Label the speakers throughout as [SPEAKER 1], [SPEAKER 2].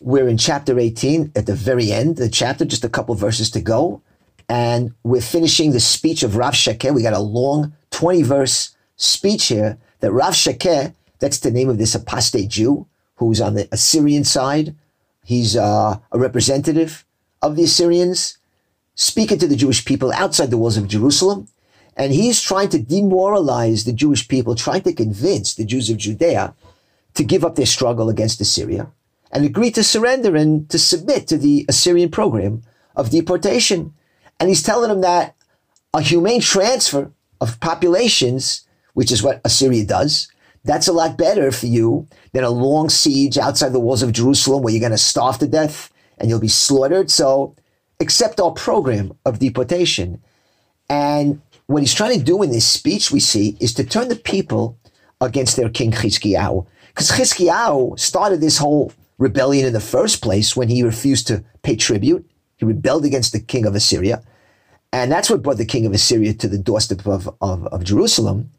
[SPEAKER 1] we're in chapter 18 at the very end the chapter, just a couple verses to go. And we're finishing the speech of Rav Shakeh. We got a long 20 verse speech here that Rav Shakeh, that's the name of this apostate Jew who's on the Assyrian side. He's uh, a representative of the Assyrians, speaking to the Jewish people outside the walls of Jerusalem. And he's trying to demoralize the Jewish people, trying to convince the Jews of Judea to give up their struggle against Assyria and agree to surrender and to submit to the Assyrian program of deportation. And he's telling them that a humane transfer of populations, which is what Assyria does, that's a lot better for you than a long siege outside the walls of Jerusalem where you're going to starve to death and you'll be slaughtered. So accept our program of deportation. And what he's trying to do in this speech, we see, is to turn the people against their king Chizkiyahu. Because Chizkiyahu started this whole rebellion in the first place when he refused to pay tribute. He rebelled against the king of Assyria. And that's what brought the king of Assyria to the doorstep of, of, of Jerusalem.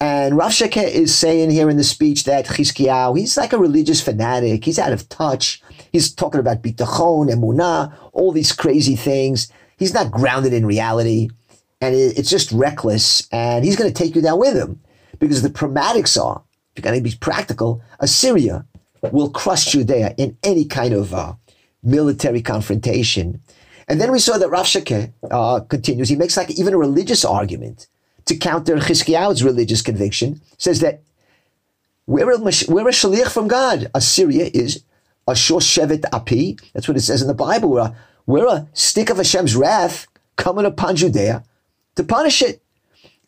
[SPEAKER 1] And Rav Shakeh is saying here in the speech that Chizkiyahu, he's like a religious fanatic. He's out of touch. He's talking about bitachon, emunah, all these crazy things. He's not grounded in reality. And it, it's just reckless. And he's going to take you down with him. Because the pragmatics are, if you're going to be practical, Assyria will crush Judea in any kind of uh, military confrontation. And then we saw that Rav uh, continues. He makes like even a religious argument to counter Chizkiyahu's religious conviction. Says that we're a, we're a shaliach from God. Assyria is Ashur shevet api. That's what it says in the Bible. We're a, we're a stick of Hashem's wrath coming upon Judea to punish it.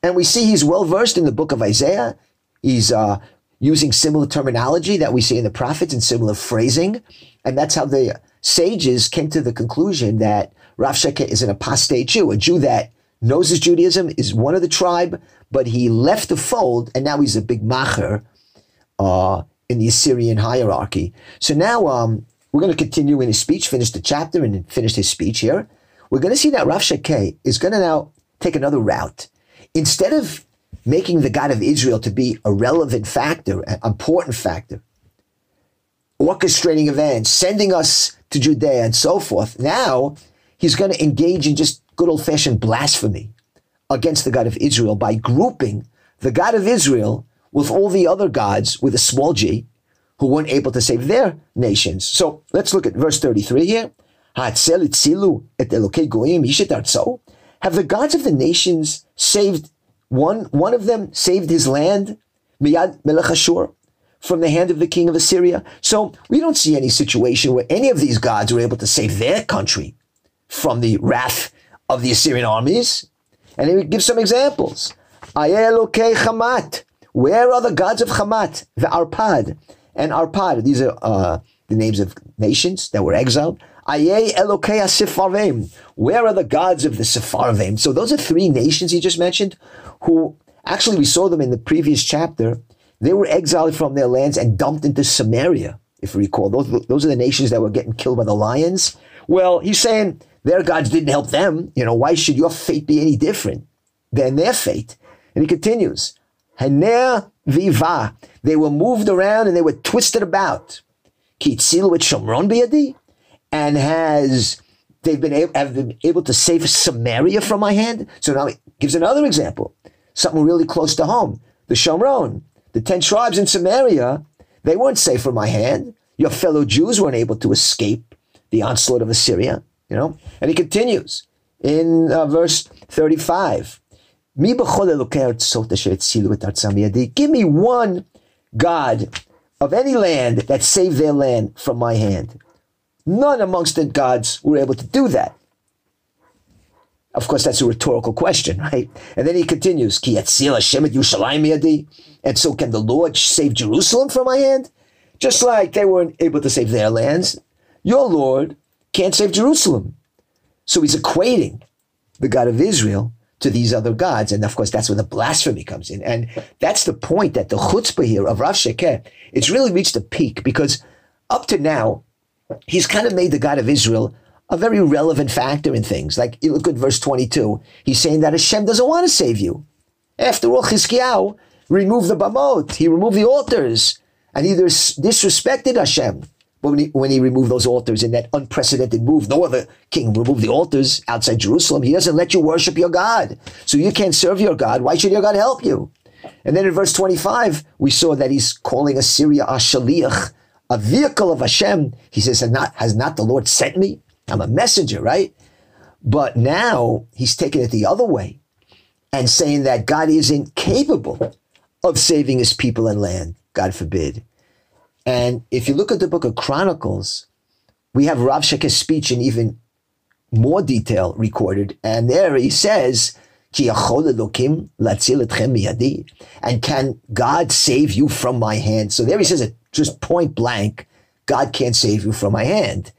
[SPEAKER 1] And we see he's well versed in the book of Isaiah. He's uh, using similar terminology that we see in the prophets and similar phrasing. And that's how the sages came to the conclusion that Rav is an apostate Jew, a Jew that knows his Judaism, is one of the tribe, but he left the fold and now he's a big macher uh, in the Assyrian hierarchy. So now um, we're going to continue in his speech, finish the chapter and finish his speech here. We're going to see that Rav is going to now take another route. Instead of making the God of Israel to be a relevant factor, an important factor, orchestrating events, sending us to Judea and so forth. Now he's going to engage in just good old fashioned blasphemy against the God of Israel by grouping the God of Israel with all the other gods with a small g who weren't able to save their nations. So let's look at verse 33 here. Have the gods of the nations saved one, one of them saved his land, Miyad Melech Ashur, from the hand of the king of Assyria. So we don't see any situation where any of these gods were able to save their country from the wrath of the Assyrian armies. And he gives some examples. Ayelokei Hamat. Where are the gods of Hamat? The Arpad. And Arpad, these are uh, the names of nations that were exiled. Where are the gods of the Sepharvim? So those are three nations he just mentioned who actually we saw them in the previous chapter. They were exiled from their lands and dumped into Samaria, if you recall. Those, those are the nations that were getting killed by the lions. Well, he's saying their gods didn't help them. You know, why should your fate be any different than their fate? And he continues, Haner viva. They were moved around and they were twisted about. Kitzilu with Shomron biyadi, and has they've been able, have been able to save Samaria from my hand. So now he gives another example something really close to home. The Shomron, the 10 tribes in Samaria, they weren't safe from my hand. Your fellow Jews weren't able to escape the onslaught of Assyria, you know? And he continues in uh, verse 35. Give me one God of any land that saved their land from my hand. None amongst the gods were able to do that. Of course, that's a rhetorical question, right? And then he continues, And so can the Lord save Jerusalem from my hand? Just like they weren't able to save their lands, your Lord can't save Jerusalem. So he's equating the God of Israel to these other gods. And of course, that's where the blasphemy comes in. And that's the point that the chutzpah here of Rav Shakeh, it's really reached a peak because up to now, he's kind of made the God of Israel a very relevant factor in things. Like you look at verse 22. He's saying that Hashem doesn't want to save you. After all, Chizkiyahu removed the bamot. He removed the altars. And he disrespected Hashem when he, when he removed those altars in that unprecedented move, no other king removed the altars outside Jerusalem. He doesn't let you worship your God. So you can't serve your God. Why should your God help you? And then in verse 25, we saw that he's calling Assyria a shaliach, a vehicle of Hashem. He says, has not, has not the Lord sent me? I'm a messenger, right? But now he's taking it the other way and saying that God isn't capable of saving his people and land, God forbid. And if you look at the book of Chronicles, we have Rav Shekeh's speech in even more detail recorded. And there he says, and can God save you from my hand? So there he says it just point blank, God can't save you from my hand.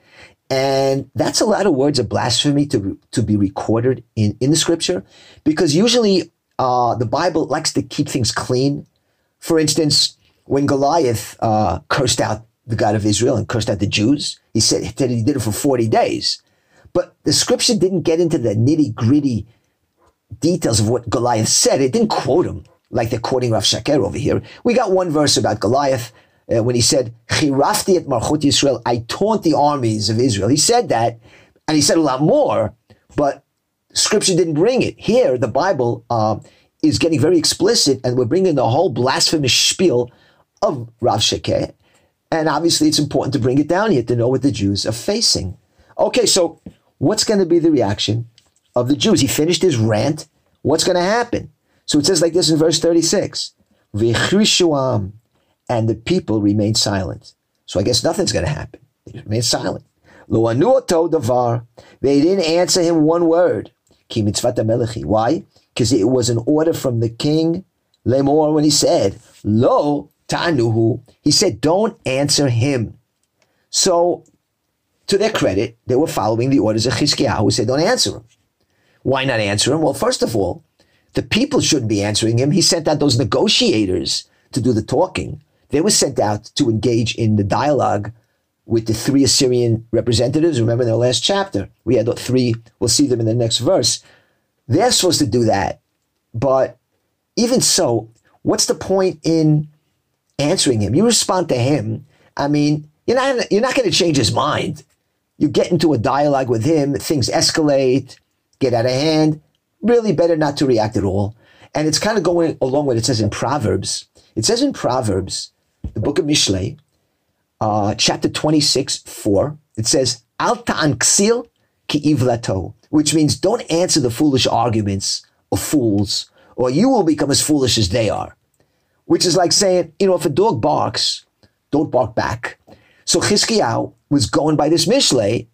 [SPEAKER 1] And that's a lot of words of blasphemy to, to be recorded in, in the scripture because usually uh, the Bible likes to keep things clean. For instance, when Goliath uh, cursed out the God of Israel and cursed out the Jews, he said that he did it for 40 days. But the scripture didn't get into the nitty gritty details of what Goliath said. It didn't quote him like they're quoting Rav Shakeh over here. We got one verse about Goliath uh, when he said, Chirafti et Marchut Yisrael, I taunt the armies of Israel. He said that, and he said a lot more, but scripture didn't bring it. Here, the Bible uh, is getting very explicit, and we're bringing the whole blasphemous spiel of Rav Shekeh. And obviously, it's important to bring it down here to know what the Jews are facing. Okay, so what's going to be the reaction of the Jews? He finished his rant. What's going to happen? So it says like this in verse 36 and the people remained silent. So I guess nothing's going to happen. They remained silent. Lo davar. They didn't answer him one word. Ki mitzvat Why? Because it was an order from the king, Lemor, when he said, Lo tanuhu. He said, don't answer him. So, to their credit, they were following the orders of Chizkiah, who said, don't answer him. Why not answer him? Well, first of all, the people shouldn't be answering him. He sent out those negotiators to do the talking. They were sent out to engage in the dialogue with the three Assyrian representatives. Remember in the last chapter, we had three, we'll see them in the next verse. They're supposed to do that. But even so, what's the point in answering him? You respond to him. I mean, you're not, you're not going to change his mind. You get into a dialogue with him, things escalate, get out of hand. Really better not to react at all. And it's kind of going along with it says in Proverbs. It says in Proverbs the book of Mishlei, uh, chapter 26, 4, it says, Al ta'anksil ki ivlato, which means don't answer the foolish arguments of fools, or you will become as foolish as they are. Which is like saying, you know, if a dog barks, don't bark back. So Chizkiyahu was going by this Mishlei,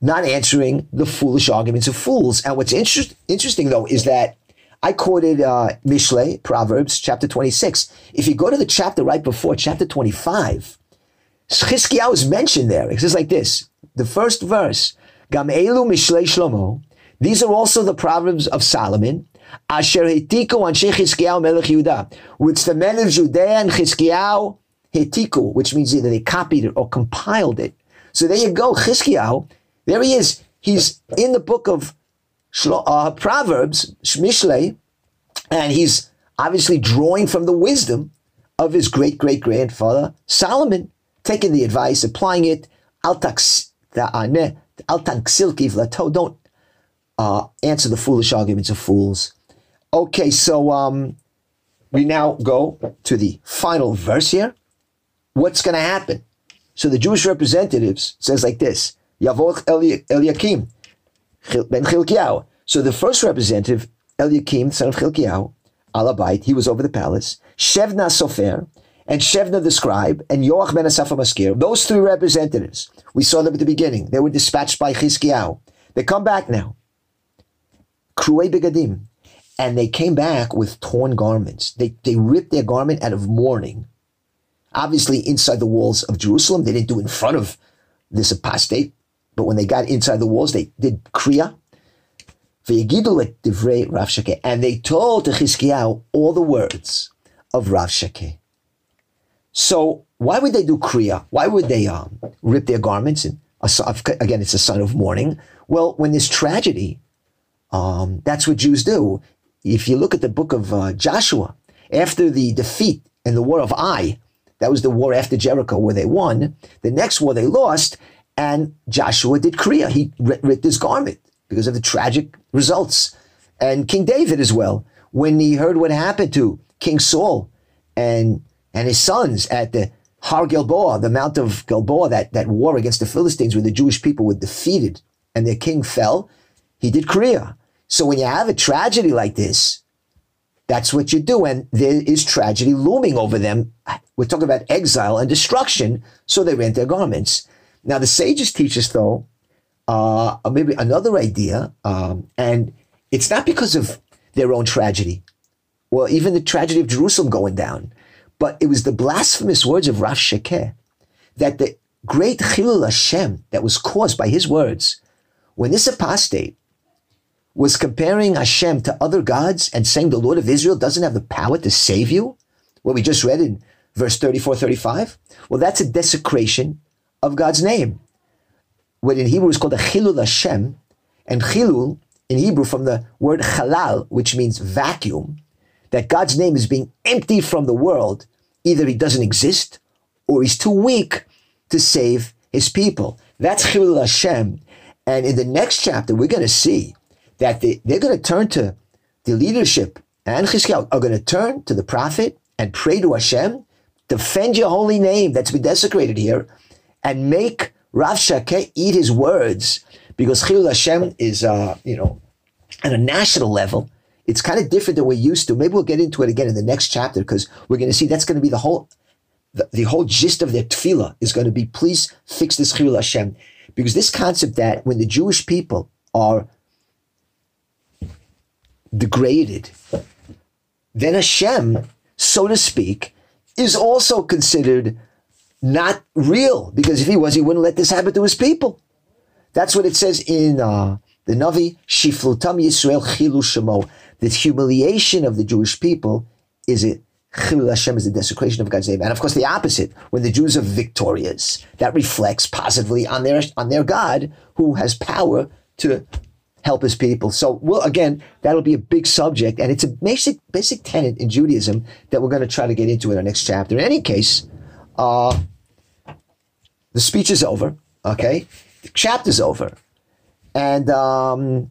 [SPEAKER 1] not answering the foolish arguments of fools. And what's inter- interesting, though, is that I quoted uh, Mishlei, Proverbs, chapter 26. If you go to the chapter right before, chapter 25, Chizkiyahu is mentioned there. It says like this, the first verse, Gam Elu Mishlei Shlomo, these are also the Proverbs of Solomon, Asher Hetiku Anshe Chizkiyahu Melech Yehuda, which the men of Judea and Chizkiyahu Hetiku, which means either they copied it or compiled it. So there you go, Chizkiyahu, there he is. He's in the book of uh, Proverbs, Mishlei, and he's obviously drawing from the wisdom of his great great grandfather Solomon, taking the advice, applying it. Don't uh, answer the foolish arguments of fools. Okay, so um, we now go to the final verse here. What's going to happen? So the Jewish representatives says like this: Yavoch Eliakim, ben Chilkiyahu. So the first representative, Eliakim, son of Chilkiyahu, Alabite, he was over the palace. Shevna Sofer, and Shevna the scribe, and Yoach ben Asaph Maskir. Those three representatives, we saw them at the beginning. They were dispatched by Chizkiyahu. They come back now. Kruei begadim. And they came back with torn garments. They, they ripped their garment out of mourning. Obviously, inside the walls of Jerusalem, they didn't do it in front of this apostate. But when they got inside the walls, they did kriya. And they told to Chizkiyahu all the words of Rav Shekeh. So why would they do kriya? Why would they um, rip their garments? And again, it's a sign of mourning. Well, when there's tragedy, um, that's what Jews do. If you look at the book of uh, Joshua, after the defeat in the war of Ai, That was the war after Jericho where they won. The next war they lost, and Joshua did Kriya. He ripped his garment because of the tragic results. And King David as well, when he heard what happened to King Saul and and his sons at the Har Gilboa, the Mount of Gilboa, that, that war against the Philistines where the Jewish people were defeated and their king fell, he did Kriya. So when you have a tragedy like this, that's what you do. And there is tragedy looming over them. We're talking about exile and destruction. So they rent their garments. Now, the sages teach us, though, uh, maybe another idea. Um, and it's not because of their own tragedy, well, even the tragedy of Jerusalem going down. But it was the blasphemous words of Rav Shekeh that the great Chilul Hashem that was caused by his words, when this apostate was comparing Hashem to other gods and saying the Lord of Israel doesn't have the power to save you, what we just read in verse 34, 35, well, that's a desecration of God's name. What in Hebrew is called a Chilul Hashem, and Chilul in Hebrew from the word Halal, which means vacuum, that God's name is being emptied from the world. Either he doesn't exist or he's too weak to save his people. That's Chilul Hashem. And in the next chapter, we're going to see that they, they're going to turn to the leadership and Chizkiah are going to turn to the prophet and pray to Hashem, defend your holy name that's been desecrated here, and make Rav Shakeh eat his words because Chilul Hashem is, uh, you know, at a national level, it's kind of different than we're used to. Maybe we'll get into it again in the next chapter because we're going to see that's going to be the whole, the, the whole gist of their tefillah is going to be, please fix this Chilul Hashem. Because this concept that when the Jewish people are degraded, then Hashem, so to speak, is also considered not real. Because if he was, he wouldn't let this happen to his people. That's what it says in uh, the Navi, Shiflutam Yisrael Chilu Shemo. The humiliation of the Jewish people is it Chilul Hashem is the desecration of God's name. And of course, the opposite, when the Jews are victorious, that reflects positively on their on their God who has power to help his people. So, well, again, that'll be a big subject, and it's a basic basic tenet in Judaism that we're going to try to get into in our next chapter. In any case, uh, the speech is over. Okay, the chapter's over, and um,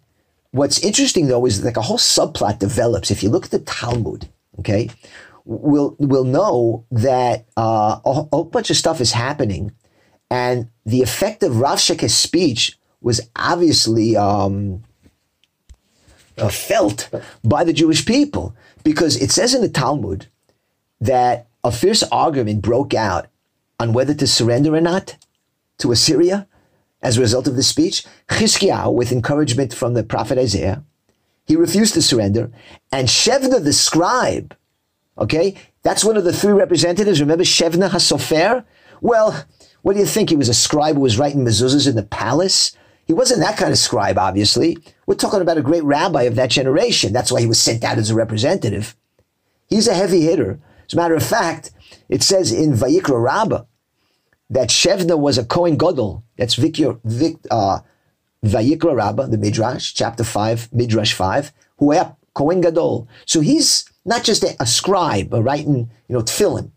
[SPEAKER 1] what's interesting though is like a whole subplot develops. If you look at the Talmud, okay, we'll we'll know that uh, a whole bunch of stuff is happening, and the effect of Rav Shekeh's speech was obviously um, uh, felt by the Jewish people because it says in the Talmud that a fierce argument broke out on whether to surrender or not to Assyria as a result of the speech. Chizkiyahu, with encouragement from the prophet Isaiah, he refused to surrender. And Shevna the scribe, okay, that's one of the three representatives. Remember Shevna Hasofer? Well, what do you think? He was a scribe who was writing mezuzahs in the palace? He wasn't that kind of scribe, obviously. We're talking about a great rabbi of that generation. That's why he was sent out as a representative. He's a heavy hitter. As a matter of fact, it says in Vayikra Rabbah that Shevna was a Kohen Gadol. That's Vikir, Vik, uh, Vayikra Rabbah, the Midrash, chapter 5, Midrash 5, who are Kohen Gadol. So he's not just a, a scribe, a writing, you know, tefillin.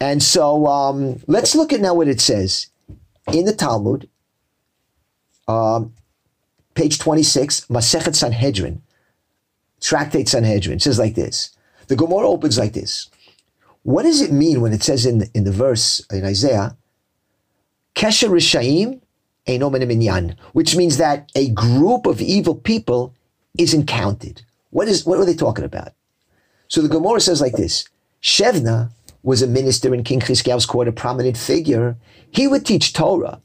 [SPEAKER 1] And so um, let's look at now what it says in the Talmud, um, page 26, Masechet Sanhedrin, Tractate Sanhedrin. Says like this. The Gemara opens like this. What does it mean when it says in in the verse in Isaiah, Kesher Rishaim Minyan, which means that a group of evil people isn't counted. What is what are they talking about? So the Gemara says like this: Shevna was a minister in King Chizkiah's court, a prominent figure. He would teach Torah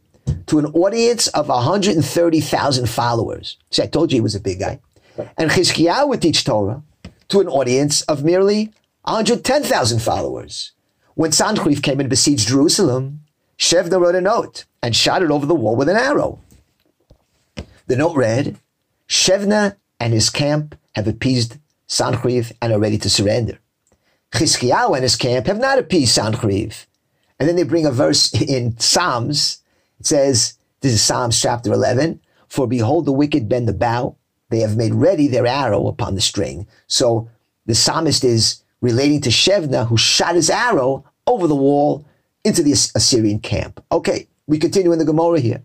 [SPEAKER 1] to an audience of 130,000 followers. See, I told you he was a big guy. And Chizkiah would teach Torah to an audience of merely 110,000 followers. When Sancheriv came and besieged Jerusalem, Shevna wrote a note and shot it over the wall with an arrow. The note read, Shevna and his camp have appeased Sancheriv and are ready to surrender. Chizkiyahu and his camp have not appeased Sancheriv. And then they bring a verse in Psalms. It says, this is Psalms chapter 11, For behold, the wicked bend the bow. They have made ready their arrow upon the string. So the psalmist is relating to Shevna, who shot his arrow over the wall into the Assyrian camp. Okay, we continue in the Gemara here.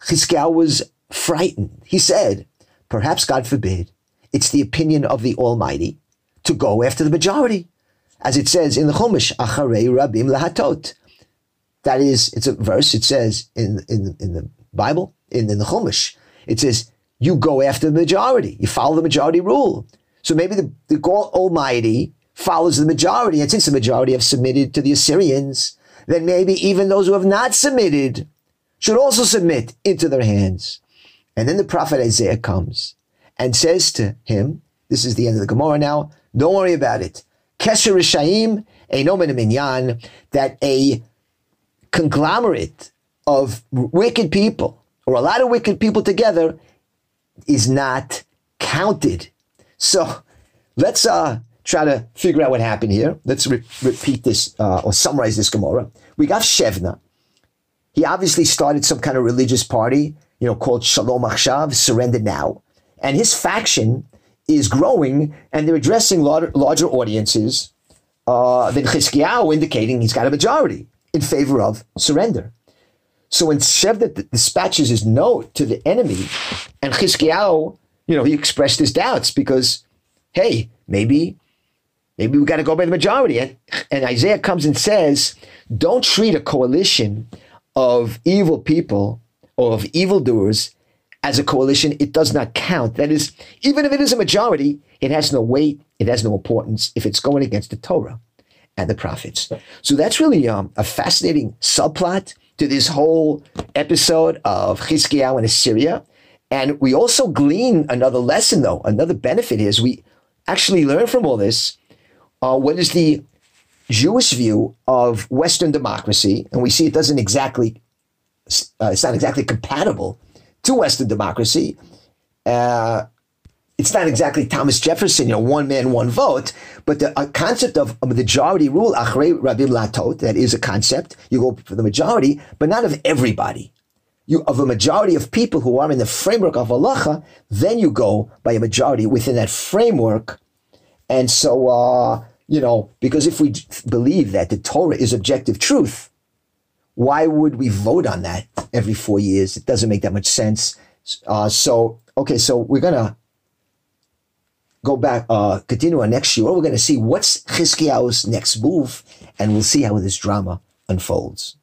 [SPEAKER 1] Chizkiah was frightened. He said, perhaps, God forbid, it's the opinion of the Almighty to go after the majority. As it says in the Chumash, Acharei Rabim Lahatot. That is, it's a verse, it says in, in, in the Bible, in, in the Chumash, it says, you go after the majority. You follow the majority rule. So maybe the, the Almighty follows the majority. And since the majority have submitted to the Assyrians, then maybe even those who have not submitted should also submit into their hands. And then the prophet Isaiah comes and says to him, this is the end of the Gemara now, don't worry about it. Kesher Rishayim, a minyan, that a conglomerate of wicked people, or a lot of wicked people together, is not counted. So let's uh, try to figure out what happened here. Let's re- repeat this uh, or summarize this Gemara. We got Shevna. He obviously started some kind of religious party, you know, called Shalom Achshav, Surrender Now. And his faction is growing and they're addressing larger, larger audiences uh, than Chizkiyahu, indicating he's got a majority in favor of surrender. So when Shevna dispatches his note to the enemy, and Chizkiyahu, you know, he expressed his doubts because, hey, maybe, maybe we got to go by the majority. And, and Isaiah comes and says, don't treat a coalition of evil people or of evildoers as a coalition. It does not count. That is, even if it is a majority, it has no weight, it has no importance if it's going against the Torah and the prophets. So that's really um, a fascinating subplot to this whole episode of Chizkiyahu and Assyria. And we also glean another lesson, though. Another benefit is we actually learn from all this uh, what is the Jewish view of Western democracy, and we see it doesn't exactly, uh, it's not exactly compatible to Western democracy. Uh, it's not exactly Thomas Jefferson, you know, one man, one vote, but the concept of a majority rule, achrei rabim latot, that is a concept. You go for the majority, but not of everybody. You of a majority of people who are in the framework of halacha, then you go by a majority within that framework. And so, uh, you know, because if we believe that the Torah is objective truth, why would we vote on that every four years? It doesn't make that much sense. Uh, so, okay, so we're gonna go back, uh, continue our next year. We're going to see what's Chizkiyahu's next move, and we'll see how this drama unfolds.